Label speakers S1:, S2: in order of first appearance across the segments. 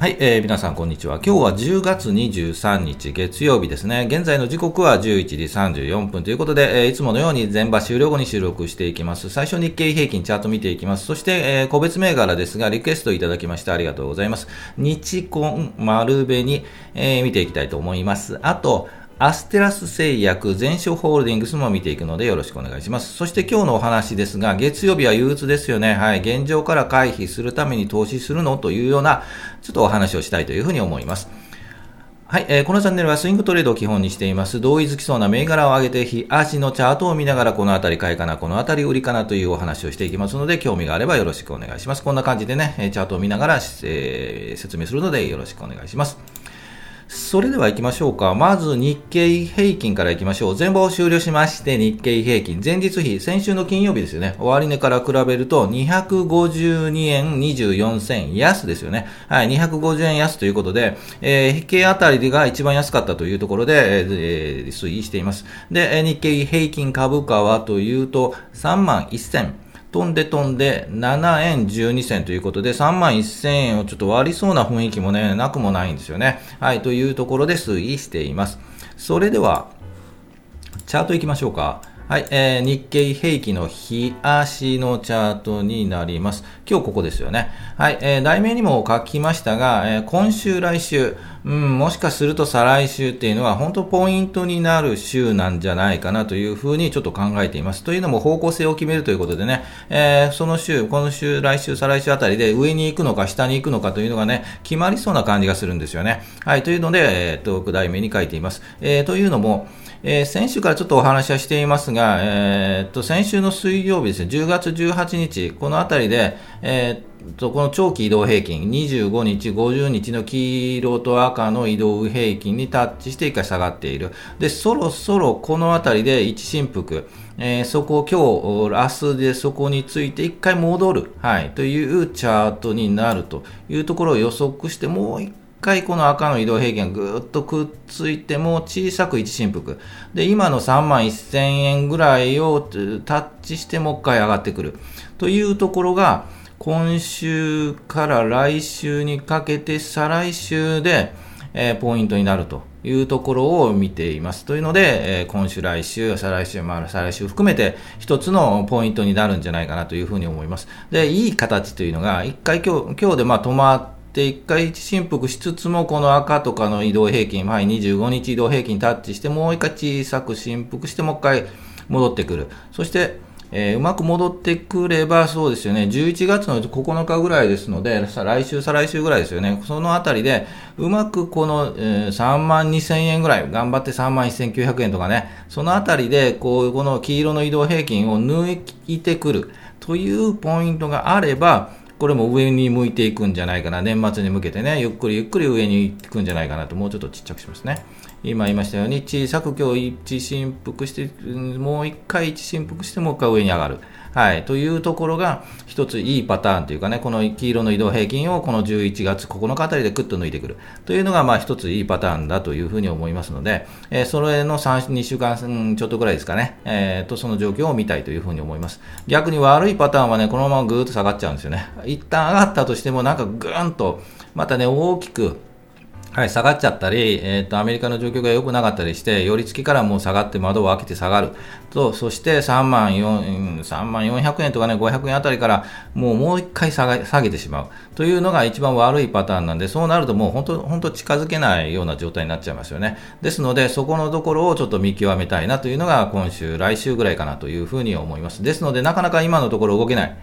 S1: はい、えー、皆さんこんにちは。今日は10月23日月曜日ですね。現在の時刻は11時34分ということで、えー、いつものように全場終了後に収録していきます。最初日経平均チャート見ていきます。そして、えー、個別銘柄ですが、リクエストいただきましてありがとうございます。日コン丸紅、えー、見ていきたいと思います。あと、アステラス製薬、全商ホールディングスも見ていくのでよろしくお願いします。そして今日のお話ですが、月曜日は憂鬱ですよね。はい。現状から回避するために投資するのというような、ちょっとお話をしたいというふうに思います。はい、えー、このチャンネルはスイングトレードを基本にしています。同意づきそうな銘柄を上げて、日足のチャートを見ながら、このあたり買いかな、このあたり売りかなというお話をしていきますので、興味があればよろしくお願いします。こんな感じでね、チャートを見ながら、えー、説明するのでよろしくお願いします。それでは行きましょうか。まず日経平均から行きましょう。全場を終了しまして、日経平均、前日比、先週の金曜日ですよね。終値から比べると、252円24銭安ですよね。はい、250円安ということで、えー、日経あたりが一番安かったというところで、えー、推移しています。で、日経平均株価はというと、3万1000飛んで飛んで7円12銭ということで3万1000円をちょっと割りそうな雰囲気もね、なくもないんですよね。はい、というところで推移しています。それでは、チャート行きましょうか。はい、えー、日経平均の日足のチャートになります。今日ここですよね。はい、えー、題名にも書きましたが、えー、今週来週、うん、もしかすると再来週っていうのは本当ポイントになる週なんじゃないかなというふうにちょっと考えています。というのも方向性を決めるということでね、えー、その週、今週、来週、再来週あたりで上に行くのか下に行くのかというのがね、決まりそうな感じがするんですよね。はい、というので、えー、っと、題名に書いています。えー、というのも、えー、先週からちょっとお話はしていますが、えー、っと先週の水曜日ですね、10月18日、このあたりで、えー、とこの長期移動平均、25日、50日の黄色と赤の移動平均にタッチして1回下がっている。で、そろそろこのあたりで一振幅、えー、そこ今日、明日でそこについて1回戻る、はい、というチャートになるというところを予測して、もう1回回この赤の移動平均がぐっとくっついても小さく一振幅。で、今の3万1000円ぐらいをタッチしてもう一回上がってくる。というところが、今週から来週にかけて再来週で、えー、ポイントになるというところを見ています。というので、えー、今週、来週、再来週、まあ、再来週含めて一つのポイントになるんじゃないかなというふうに思います。で、いい形というのが、一回今日、今日でまあ止まって、で、一回振幅しつつも、この赤とかの移動平均、はい、25日移動平均タッチして、もう一回小さく振幅して、もう一回戻ってくる。そして、えー、うまく戻ってくれば、そうですよね、11月の9日ぐらいですので、来週、再来週ぐらいですよね、そのあたりで、うまくこの、えー、3万2000円ぐらい、頑張って3万1900円とかね、そのあたりで、こう、この黄色の移動平均を抜いてくる。というポイントがあれば、これも上に向いていくんじゃないかな、年末に向けてね、ゆっくりゆっくり上に行くんじゃないかなと、もうちょっとちっちゃくしますね。今言いましたように、小さく今日一振幅して、もう一回一振幅して、もう一回上に上がる。はい、というところが、一ついいパターンというかね、この黄色の移動平均をこの11月9日あたりでぐっと抜いてくるというのが、まあ一ついいパターンだというふうに思いますので、えー、それの3、2週間ちょっとぐらいですかね、えー、と、その状況を見たいというふうに思います。逆に悪いパターンはね、このままぐーっと下がっちゃうんですよね。一旦上がったとしても、なんかぐーんと、またね、大きく、はい、下がっちゃったり、えーと、アメリカの状況が良くなかったりして、寄り付きからもう下がって窓を開けて下がると、そして3万 ,4 3万400円とかね、500円あたりからもうもう一回下げ下げてしまうというのが一番悪いパターンなんで、そうなるともう本当本当近づけないような状態になっちゃいますよね。ですので、そこのところをちょっと見極めたいなというのが今週、来週ぐらいかなというふうに思います。ですので、なかなか今のところ動けない。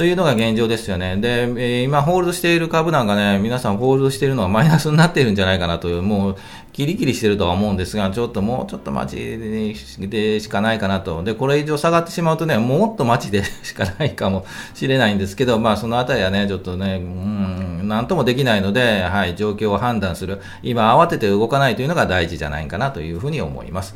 S1: というのが現状ですよね。で、え、今、ホールドしている株なんかね、皆さんホールドしているのがマイナスになっているんじゃないかなという、もう、キリキリしてるとは思うんですが、ちょっともうちょっと待ちでしかないかなと。で、これ以上下がってしまうとね、もっと待ちでしかないかもしれないんですけど、まあ、そのあたりはね、ちょっとね、うん、なんともできないので、はい、状況を判断する。今、慌てて動かないというのが大事じゃないかなというふうに思います。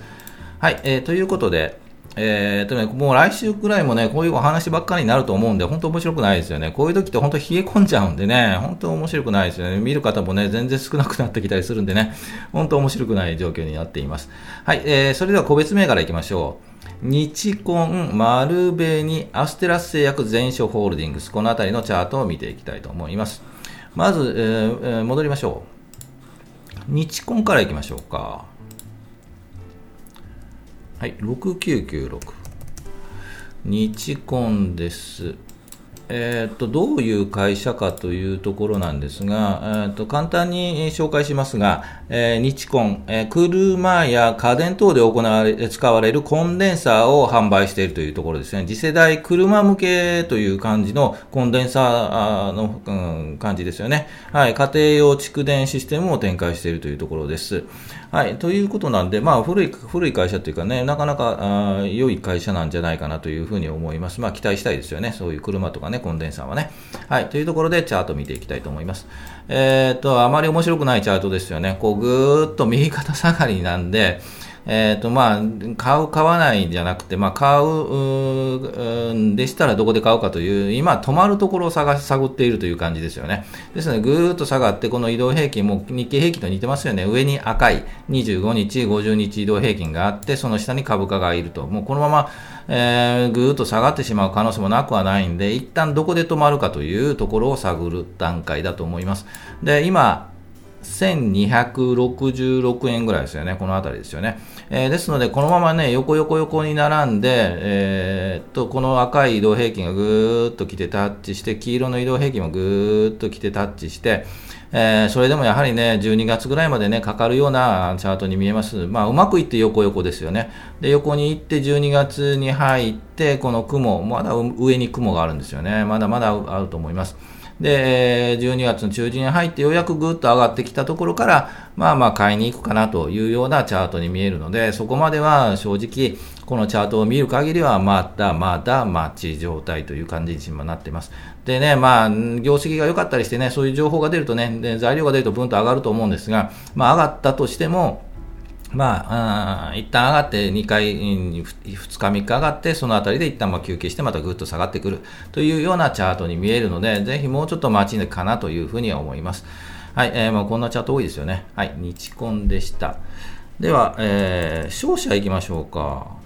S1: はい、えー、ということで、えーとね、もう来週くらいもね、こういうお話ばっかりになると思うんで、本当面白くないですよね。こういう時って本当冷え込んじゃうんでね、本当面白くないですよね。見る方もね、全然少なくなってきたりするんでね、本当面白くない状況になっています。はい、えー、それでは個別銘柄いきましょう。日コン、丸紅、アステラス製薬、全所ホールディングス、このあたりのチャートを見ていきたいと思います。まず、えー、戻りましょう。日コンからいきましょうか。はい、6996。日コンです。えーと、どういう会社かというところなんですが、えーと、簡単に紹介しますが、えー、日コン、えー、車や家電等で行われ使われるコンデンサーを販売しているというところですね。次世代車向けという感じのコンデンサーの、うん、感じですよね。はい、家庭用蓄電システムを展開しているというところです。はい、ということなんで、まあ、古い古い会社というかね、なかなかあ良い会社なんじゃないかなというふうに思います。まあ、期待したいですよね。そういう車とかね、コンデンサーはね。はい、というところでチャート見ていきたいと思います。えっ、と、あまり面白くないチャートですよね。こう、ぐーっと右肩下がりなんで、えっ、ー、と、まあ、買う、買わないんじゃなくて、まあ、買う、でしたらどこで買うかという、今、止まるところを探し、探っているという感じですよね。ですので、ぐーっと下がって、この移動平均も日経平均と似てますよね。上に赤い25日、50日移動平均があって、その下に株価がいると。もうこのまま、えー、ぐーっと下がってしまう可能性もなくはないんで、一旦どこで止まるかというところを探る段階だと思います。で、今、1266円ぐらいですよね、この辺りですよね。えー、ですので、このままね、横横横に並んで、えー、っと、この赤い移動平均がぐーっと来てタッチして、黄色の移動平均もぐーっと来てタッチして、えー、それでもやはりね、12月ぐらいまでね、かかるようなチャートに見えます。まあ、うまくいって横横ですよね。で、横に行って12月に入って、この雲、まだ上に雲があるんですよね。まだまだあると思います。で、12月の中旬に入ってようやくぐっと上がってきたところから、まあまあ買いに行くかなというようなチャートに見えるので、そこまでは正直、このチャートを見る限りは、まだまだ待ち状態という感じになっています。でね、まあ、業績が良かったりしてね、そういう情報が出るとね、で材料が出るとブンと上がると思うんですが、まあ上がったとしても、まあ、一旦上がって2回、2日3日上がって、そのあたりで一旦ま休憩してまたぐっと下がってくるというようなチャートに見えるので、ぜひもうちょっと待ちかなというふうには思います。はい、えー、まあこんなチャート多いですよね。はい、日コンでした。では、えー、商社行きましょうか。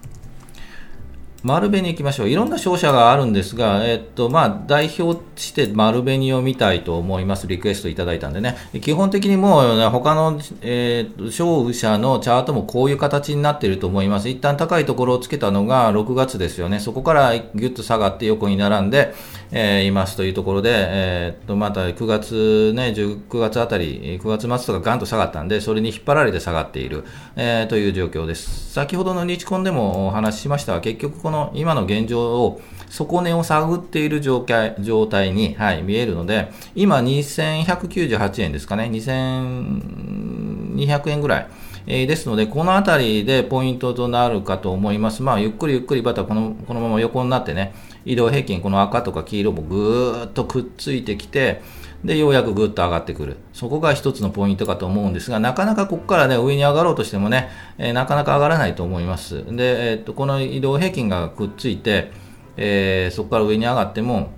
S1: 丸紅行きましょう。いろんな商社があるんですが、えっと、まあ、代表して丸紅を見たいと思います。リクエストいただいたんでね。基本的にもう、ね、他の、えー、商社のチャートもこういう形になっていると思います。一旦高いところをつけたのが6月ですよね。そこからぎゅっと下がって横に並んで、えー、いますというところで、えー、っと、また9月ね、9月あたり、9月末とかガンと下がったんで、それに引っ張られて下がっている、えー、という状況です。先ほどの日コンでもお話ししましたが、結局この今の現状を底値を探っている状態状態に、はい、見えるので、今2198円ですかね、2200円ぐらい。え、ですので、このあたりでポイントとなるかと思います。まあ、ゆっくりゆっくりまたこのこのまま横になってね、移動平均、この赤とか黄色もぐーっとくっついてきて、で、ようやくぐっと上がってくる。そこが一つのポイントかと思うんですが、なかなかここからね、上に上がろうとしてもね、えー、なかなか上がらないと思います。で、えー、っと、この移動平均がくっついて、えー、そこから上に上がっても、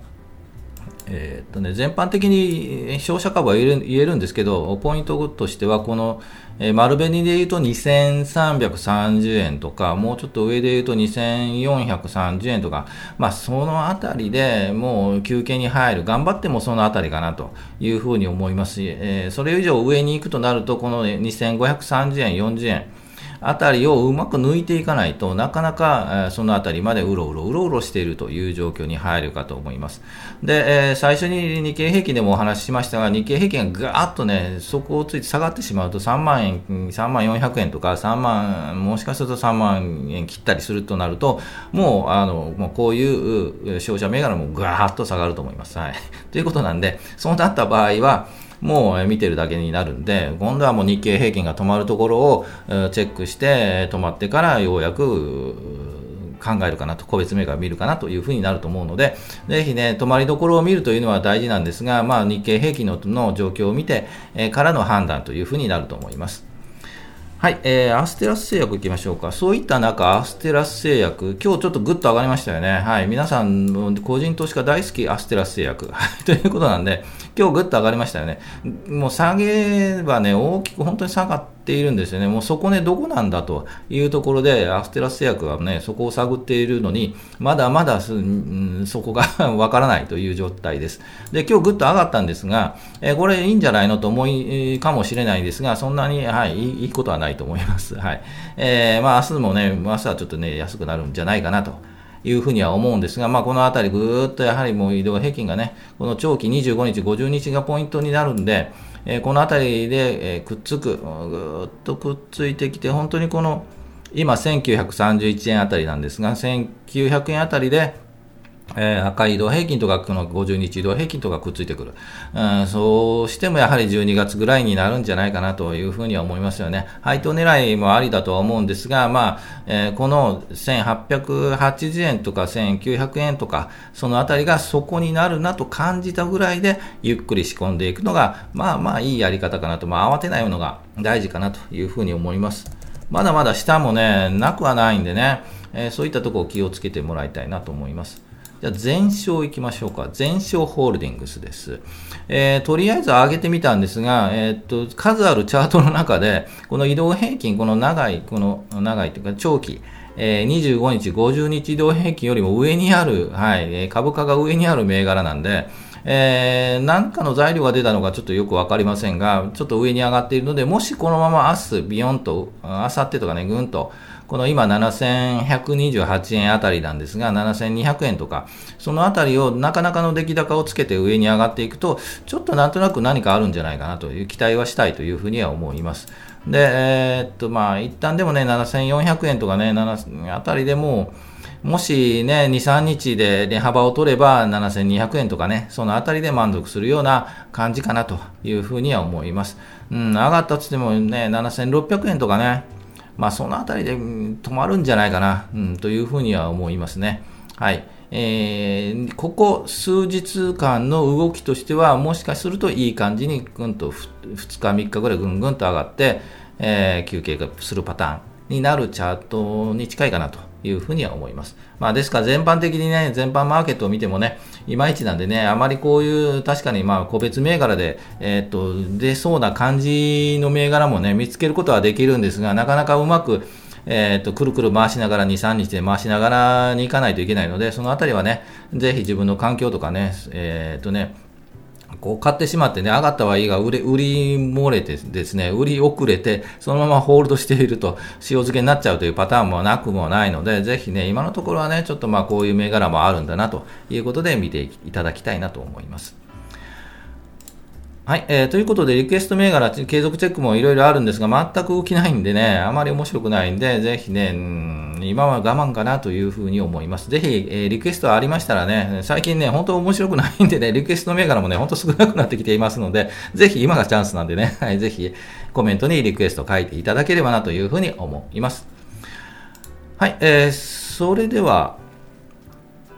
S1: えー、っとね、全般的に商社株は言える言えるんですけど、ポイントとしては、この、えー、丸紅で言うと2330円とか、もうちょっと上で言うと2430円とか、まあ、そのあたりでもう休憩に入る、頑張ってもそのあたりかなというふうに思いますし、えー、それ以上上に行くとなると、この、2530円、40円、あたりをうまく抜いていかないとなかなかそのあたりまでうろうろうろうろしているという状況に入るかと思います。で、え、最初に日経平均でもお話ししましたが、日経平均がガーッとね、底をついて下がってしまうと3万円、3万400円とか3万、もしかすると3万円切ったりするとなると、もう、あの、もうこういう商社銘柄もガーッと下がると思います。はい。ということなんで、そうなった場合は、もう見てるだけになるんで、今度はもう日経平均が止まるところをチェックして、止まってからようやく考えるかなと、個別銘柄見るかなというふうになると思うので、ぜひね、止まりどころを見るというのは大事なんですが、まあ、日経平均のの状況を見て、え、からの判断というふうになると思います。はい、えー、アステラス製薬いきましょうか。そういった中、アステラス製薬、今日ちょっとぐっと上がりましたよね。はい、皆さん、個人投資家大好きアステラス製薬。ということなんで、今日ぐっと上がりましたよね。もう下げはね、大きく本当に下がっているんですよね。もうそこね、どこなんだというところで、アステラス製薬はね、そこを探っているのに、まだまだそこが わからないという状態です。で、今日ぐっと上がったんですが、えこれいいんじゃないのと思いかもしれないですが、そんなに、はい、いいことはないと思います。はい。えー、まあ明日もね、明日はちょっとね、安くなるんじゃないかなと。いうふうには思うんですが、まあ、このあたりぐーっとやはりもう移動平均がね、この長期25日、50日がポイントになるんで、えー、このあたりで、えー、くっつく、ぐーっとくっついてきて、本当にこの、今1931円あたりなんですが、1900円あたりで、えー、赤い移動平均とか、この50日移動平均とかくっついてくる、うん。そうしてもやはり12月ぐらいになるんじゃないかなというふうには思いますよね。配当狙いもありだとは思うんですが、まあ、えー、この1880円とか1900円とか、そのあたりがそこになるなと感じたぐらいで、ゆっくり仕込んでいくのが、まあまあいいやり方かなと、まあ慌てないのが大事かなというふうに思います。まだまだ下もね、なくはないんでね、えー、そういったところを気をつけてもらいたいなと思います。じゃあ、全勝いきましょうか。全勝ホールディングスです。えー、とりあえず上げてみたんですが、えー、っと、数あるチャートの中で、この移動平均、この長い、この長いというか長期、えー、25日、50日移動平均よりも上にある、はい、株価が上にある銘柄なんで、えー、何かの材料が出たのかちょっとよくわかりませんが、ちょっと上に上がっているので、もしこのまま明日、ビヨンと、あ明後日とかね、ぐんと、この今7128円あたりなんですが、7200円とか、そのあたりをなかなかの出来高をつけて上に上がっていくと、ちょっとなんとなく何かあるんじゃないかなという期待はしたいというふうには思います。で、えー、っと、まあ、一旦でもね、7400円とかね、7あたりでも、もしね、2、3日で値幅を取れば7200円とかね、そのあたりで満足するような感じかなというふうには思います。うん、上がったとしてもね、7600円とかね、まあ、そのあたりで、止まるんじゃないかな、うん、というふうには思いますね。はい。えー、ここ数日間の動きとしては、もしかするといい感じにぐんと2日、3日ぐらいぐんぐんと上がって、えー、休憩するパターンになるチャートに近いかなというふうには思います。まあ、ですから全般的にね、全般マーケットを見てもね、いまいちなんでね、あまりこういう、確かにまあ個別銘柄で、えー、っと、出そうな感じの銘柄もね、見つけることはできるんですが、なかなかうまく、えー、っと、くるくる回しながら2、3日で回しながらに行かないといけないので、そのあたりはね、ぜひ自分の環境とかね、えー、っとね、こう買ってしまってね、上がったはいいが、売れ、売り漏れてですね、売り遅れて、そのままホールドしていると、塩漬けになっちゃうというパターンもなくもないので、ぜひね、今のところはね、ちょっとまあこういう銘柄もあるんだなということで見ていただきたいなと思います。はい、えー、ということで、リクエスト銘柄、継続チェックもいろいろあるんですが、全く動きないんでね、あまり面白くないんで、ぜひね、今は我慢かなというふうに思います。ぜひ、えー、リクエストありましたらね、最近ね、本当面白くないんでね、リクエスト銘柄もね、本当少なくなってきていますので、ぜひ今がチャンスなんでね、はい、ぜひコメントにリクエスト書いていただければなというふうに思います。はい、えー、それでは、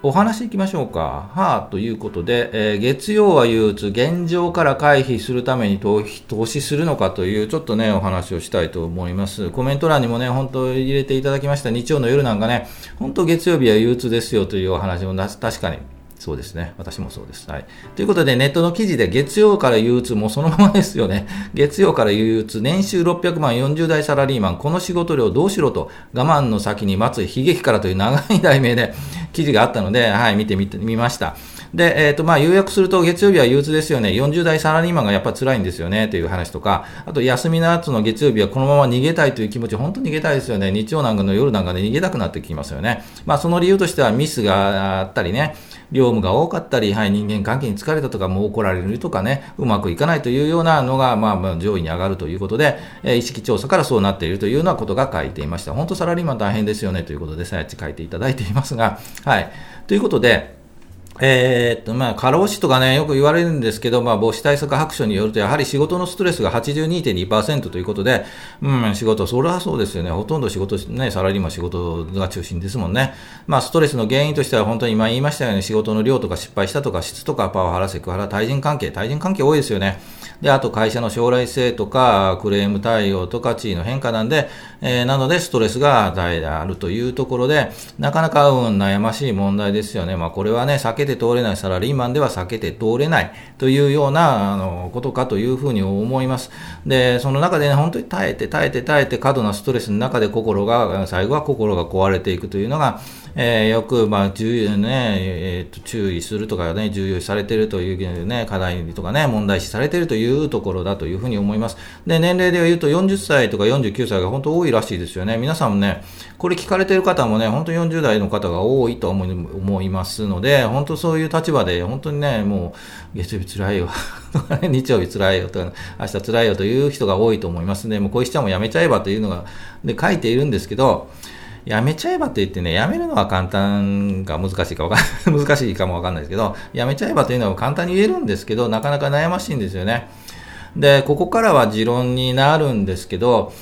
S1: お話いきましょうか。はあ、ということで、えー、月曜は憂鬱、現状から回避するために投資するのかという、ちょっとね、お話をしたいと思います。コメント欄にもね、本当入れていただきました日曜の夜なんかね、本当月曜日は憂鬱ですよというお話も確かにそうですね。私もそうです。はい。ということで、ネットの記事で月曜から憂鬱、もうそのままですよね。月曜から憂鬱、年収600万40代サラリーマン、この仕事量どうしろと、我慢の先に待つ悲劇からという長い題名で記事があったので、はい、見てみみました。で、えっ、ー、と、まあ、要約すると、月曜日は憂鬱ですよね。40代サラリーマンがやっぱ辛いんですよね、という話とか、あと、休みの後の月曜日はこのまま逃げたいという気持ち、本当に逃げたいですよね。日曜なんかの夜なんかで逃げたくなってきますよね。まあ、その理由としてはミスがあったりね、業務が多かったり、はい、人間関係に疲れたとか、もう怒られるとかね、うまくいかないというようなのが、まあ、まあ、上位に上がるということで、えー、意識調査からそうなっているというようなことが書いていました。本当サラリーマン大変ですよねということで、さやち書いていただいていますが、はい。ということで、え、っと、まあ、過労死とかね、よく言われるんですけど、まあ、母子対策白書によると、やはり仕事のストレスが82.2%ということで、うん、仕事、それはそうですよね。ほとんど仕事、ね、サラリーマン仕事が中心ですもんね。まあ、ストレスの原因としては、本当に今言いましたように、仕事の量とか失敗したとか、質とか、パワハラ、セクハラ、対人関係、対人関係多いですよね。で、あと会社の将来性とか、クレーム対応とか、地位の変化なんで、えー、なので、ストレスが大であるというところで、なかなか、うん、悩ましい問題ですよね。まあ、これはね、避けけて通れないサラリーマンでは避けて通れないというようなあのことかというふうに思います。で、その中でね、本当に耐えて耐えて耐えて過度なストレスの中で心が、最後は心が壊れていくというのが、えー、よく、まあ、注意ね、えー、と注意するとかね、重要視されているというね、課題とかね、問題視されているというところだというふうに思います。で、年齢で言うと40歳とか49歳が本当多いらしいですよね。皆さんもね、これ聞かれている方もね、本当40代の方が多いと思いますので、本当そういう立場で、本当にね、もう、月曜日つらいよ、日曜日つらいよとか、明日つらいよという人が多いと思いますね。もう小石ちゃんもやめちゃえばというのが、で書いているんですけど、やめちゃえばと言ってね、やめるのは簡単か難しいかわか 難しいかもわかんないですけど、やめちゃえばというのは簡単に言えるんですけど、なかなか悩ましいんですよね。で、ここからは持論になるんですけど、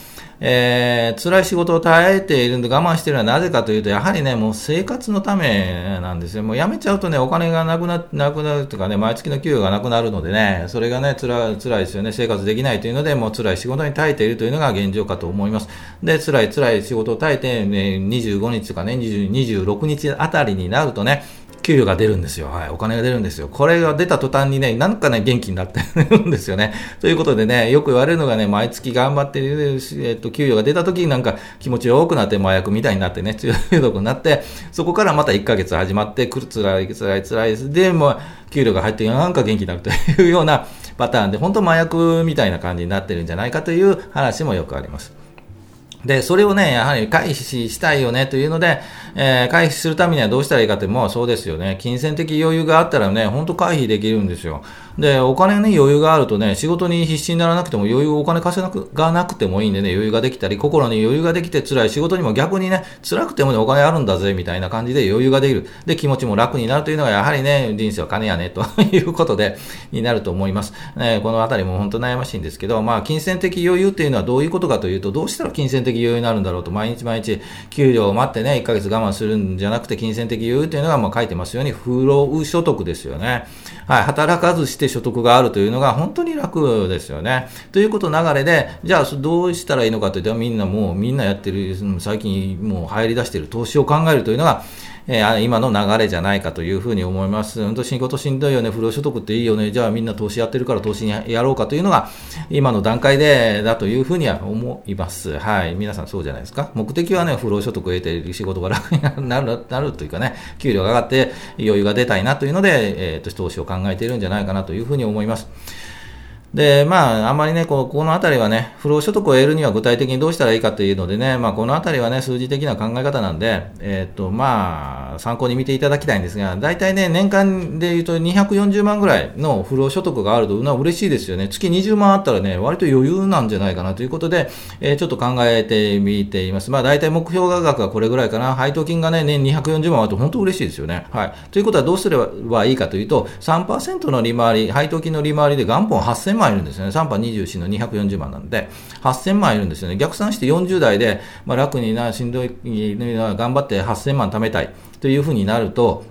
S1: えー、辛い仕事を耐えているんで我慢しているのはなぜかというと、やはりね、もう生活のためなんですよ。もう辞めちゃうとね、お金がなくななくなるとかね、毎月の給与がなくなるのでね、それがね、つら辛いですよね。生活できないというので、もう辛い仕事に耐えているというのが現状かと思います。で、辛い辛い仕事を耐えて、ね、25日とかね、26日あたりになるとね、給与が出るんですよ。はい。お金が出るんですよ。これが出た途端にね、なんかね、元気になってるんですよね。ということでね、よく言われるのがね、毎月頑張ってる、えっと、給与が出た時になんか気持ちよくなって、麻薬みたいになってね、強いとこになって、そこからまた1ヶ月始まって、くる、辛い、辛い、辛いです。で、もう、給料が入って、なんか元気になるというようなパターンで、本当麻薬みたいな感じになってるんじゃないかという話もよくあります。で、それをね、やはり回避したいよねというので、えー、回避するためにはどうしたらいいかって、もうそうですよね。金銭的余裕があったらね、本当回避できるんですよ。で、お金に余裕があるとね、仕事に必死にならなくても余裕、お金稼がなくてもいいんでね、余裕ができたり、心に余裕ができて辛い仕事にも逆にね、辛くてもね、お金あるんだぜ、みたいな感じで余裕ができる。で、気持ちも楽になるというのが、やはりね、人生は金やね、と いうことで、になると思います。ね、このあたりも本当悩ましいんですけど、まあ、金銭的余裕っていうのはどういうことかというと、どうしたら金銭的的余裕になるんだろうと、毎日毎日、給料を待ってね、1ヶ月我慢するんじゃなくて、金銭的余裕っていうのが、まあ、書いてますように、不労所得ですよね。はい、働かずして所得があるというのが本当に楽ですよね。ということ流れで、じゃあどうしたらいいのかといったらみんなもう、みんなやってる、最近もう入り出してる投資を考えるというのが、えー、今の流れじゃないかというふうに思います。本当仕事しんどいよね、不労所得っていいよね、じゃあみんな投資やってるから投資にやろうかというのが、今の段階でだというふうには思います。はい。皆さんそうじゃないですか。目的はね、不労所得を得て仕事が楽になるなるというかね、給料が上がって余裕が出たいなというので、えーと、投資を考えているんじゃないかなというふうに思います。で、まあ、あまりね、ここのあたりはね、不労所得を得るには具体的にどうしたらいいかというのでね、まあ、このあたりはね、数字的な考え方なんで、えっ、と、まあ、参考に見ていただきたいんですが、大体ね、年間で言うと240万ぐらいの不労所得があるというのは嬉しいですよね。月20万あったらね、割と余裕なんじゃないかなということで、えー、ちょっと考えてみています。まあ、大体目標額はこれぐらいかな。配当金がね、年240万あると本当嬉しいですよね。はい。ということはどうすればいいかというと、3%の利回り、配当金の利回りで元本8000万いるんですよね。3波24の240万なんで、8000万いるんですよね。逆算して40代で、まあ、楽にな、しんどい、頑張って8000万貯めたいというふうになると、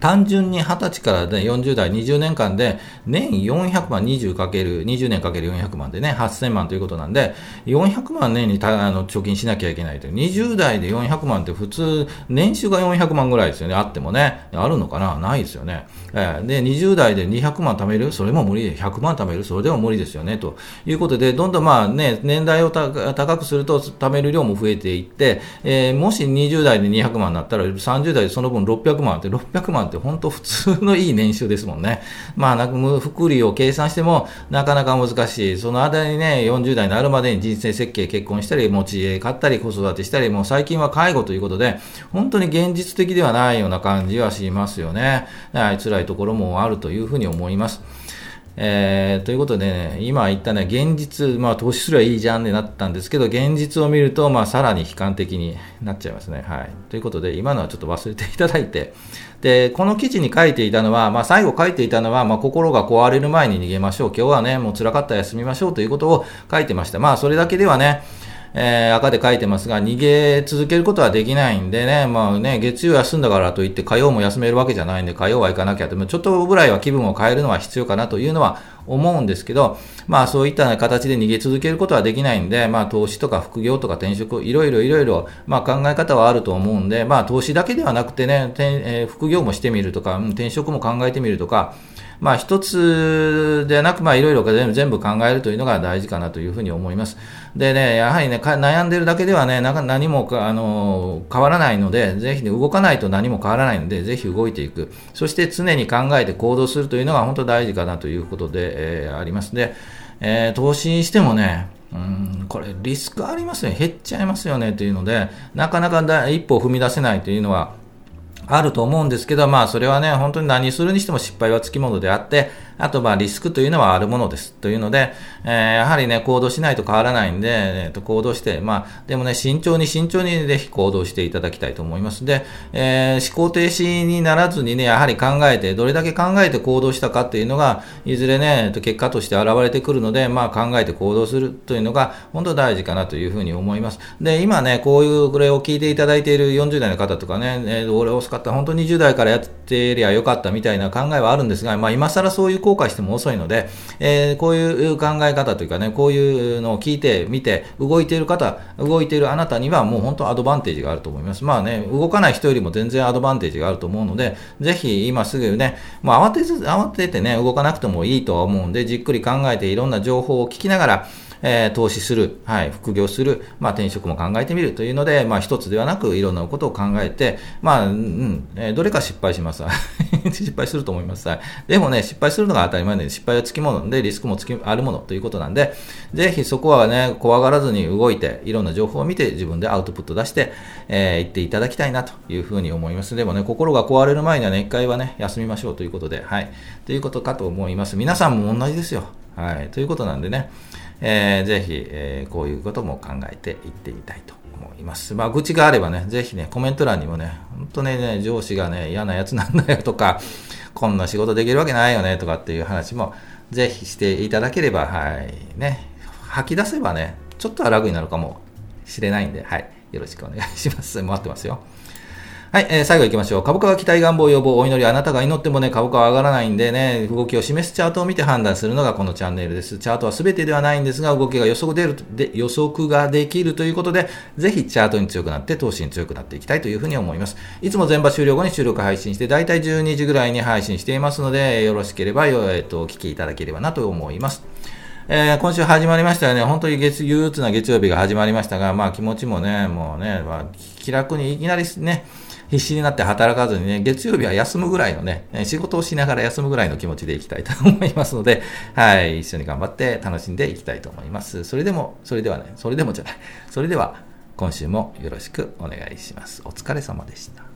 S1: 単純に20歳から、ね、40代、20年間で、年400万、20かける、20年かける400万でね、8000万ということなんで、400万年にたあの貯金しなきゃいけないという。20代で400万って普通、年収が400万ぐらいですよね。あってもね。あるのかな？ないですよね。えー、で、20代で200万貯める？それも無理で、100万貯める？それでも無理ですよね。ということで、どんどんまあね、年代を高くすると貯める量も増えていって、えー、もし20代で200万になったら、30代でその分600万って、600万って本当普通のいい年収ですもんね。まあ、なんか福利を計算してもなかなか難しい。その間にね、40代になるまでに人生設計、結婚したり、持ち家買ったり、子育てしたり、もう最近は介護ということで、本当に現実的ではないような感じはしますよね。はい、辛いところもあるというふうに思います。えー、ということでね、今言ったね、現実、まあ投資すればいいじゃんってなったんですけど、現実を見ると、まあさらに悲観的になっちゃいますね。はい。ということで、今のはちょっと忘れていただいて、で、この記事に書いていたのは、まあ最後書いていたのは、まあ心が壊れる前に逃げましょう。今日はね、もう辛かったら休みましょうということを書いてました。まあそれだけではね、えー、赤で書いてますが、逃げ続けることはできないんでね、まあね、月曜休んだからといって火曜も休めるわけじゃないんで、火曜は行かなきゃって、ちょっとぐらいは気分を変えるのは必要かなというのは思うんですけど、まあそういった形で逃げ続けることはできないんで、まあ投資とか副業とか転職、いろいろいろいろ、まあ考え方はあると思うんで、まあ投資だけではなくてね、えー、副業もしてみるとか、うん転職も考えてみるとか、まあ一つではなく、まあいろいろ全部考えるというのが大事かなというふうに思います。でね、やはりね、悩んでるだけではね、な何もあの変わらないので、ぜひ、ね、動かないと何も変わらないので、ぜひ動いていく。そして常に考えて行動するというのが本当大事かなということで、えー、ありますで、えー、投資にしてもね、うん、これリスクありますね。減っちゃいますよねというので、なかなか一歩踏み出せないというのは、あると思うんですけど、まあそれはね、本当に何するにしても失敗はつきものであって、あとまあリスクというのはあるものです。というので、えー、やはりね、行動しないと変わらないんで、えー、と行動して、まあでもね、慎重に慎重にぜひ行動していただきたいと思います。で、えー、思考停止にならずにね、やはり考えて、どれだけ考えて行動したかっていうのが、いずれね、結果として現れてくるので、まあ考えて行動するというのが、本当大事かなというふうに思います。で、今ね、こういうこれを聞いていただいている40代の方とかね、えー、俺遅かった、本当に20代からやってりゃよかったみたいな考えはあるんですが、まあ今更そういう後悔しても遅いので、えー、こういう考え方というかね、こういうのを聞いて、見て、動いている方、動いているあなたにはもう本当アドバンテージがあると思います。まあね、動かない人よりも全然アドバンテージがあると思うので、ぜひ今すぐね、もう慌てず、慌ててね、動かなくてもいいとは思うんで、じっくり考えていろんな情報を聞きながら、えー、投資する、はい、副業する、まあ、転職も考えてみるというので、まあ、一つではなく、いろんなことを考えて、まあ、うん、えー、どれか失敗します。失敗すると思います。でもね、失敗するのが当たり前で、失敗はつきもので、リスクもつきあるものということなんで、ぜひそこはね、怖がらずに動いて、いろんな情報を見て、自分でアウトプット出して、えー、言っていただきたいなというふうに思います。でもね、心が壊れる前にはね、一回はね、休みましょうということで、はい。ということかと思います。皆さんも同じですよ。はい。ということなんでね、えー、ぜひ、えー、こういうことも考えていってみたいと思います。まあ、愚痴があればね、ぜひね、コメント欄にもね、本当ね、ね上司がね、嫌なやつなんだよとか、こんな仕事できるわけないよねとかっていう話も、ぜひしていただければ、はい、ね、吐き出せばね、ちょっとは楽になるかもしれないんで、はい、よろしくお願いします。待ってますよ。はい、えー、最後行きましょう。株価は期待願望予防、お祈り、あなたが祈ってもね、株価は上がらないんでね、動きを示すチャートを見て判断するのがこのチャンネルです。チャートは全てではないんですが、動きが予測出るで予測ができるということで、ぜひチャートに強くなって、投資に強くなっていきたいというふうに思います。いつも全場終了後に収録配信して、だいたい12時ぐらいに配信していますので、よろしければ、えー、とお聞きいただければなと思います。えー、今週始まりましたよね。本当に月、憂鬱な月曜日が始まりましたが、まあ気持ちもね、もうね、まあ、気楽にいきなりね、必死になって働かずにね、月曜日は休むぐらいのね、仕事をしながら休むぐらいの気持ちでいきたいと思いますので、はい、一緒に頑張って楽しんでいきたいと思います。それでも、それではね、それでもじゃない。それでは、今週もよろしくお願いします。お疲れ様でした。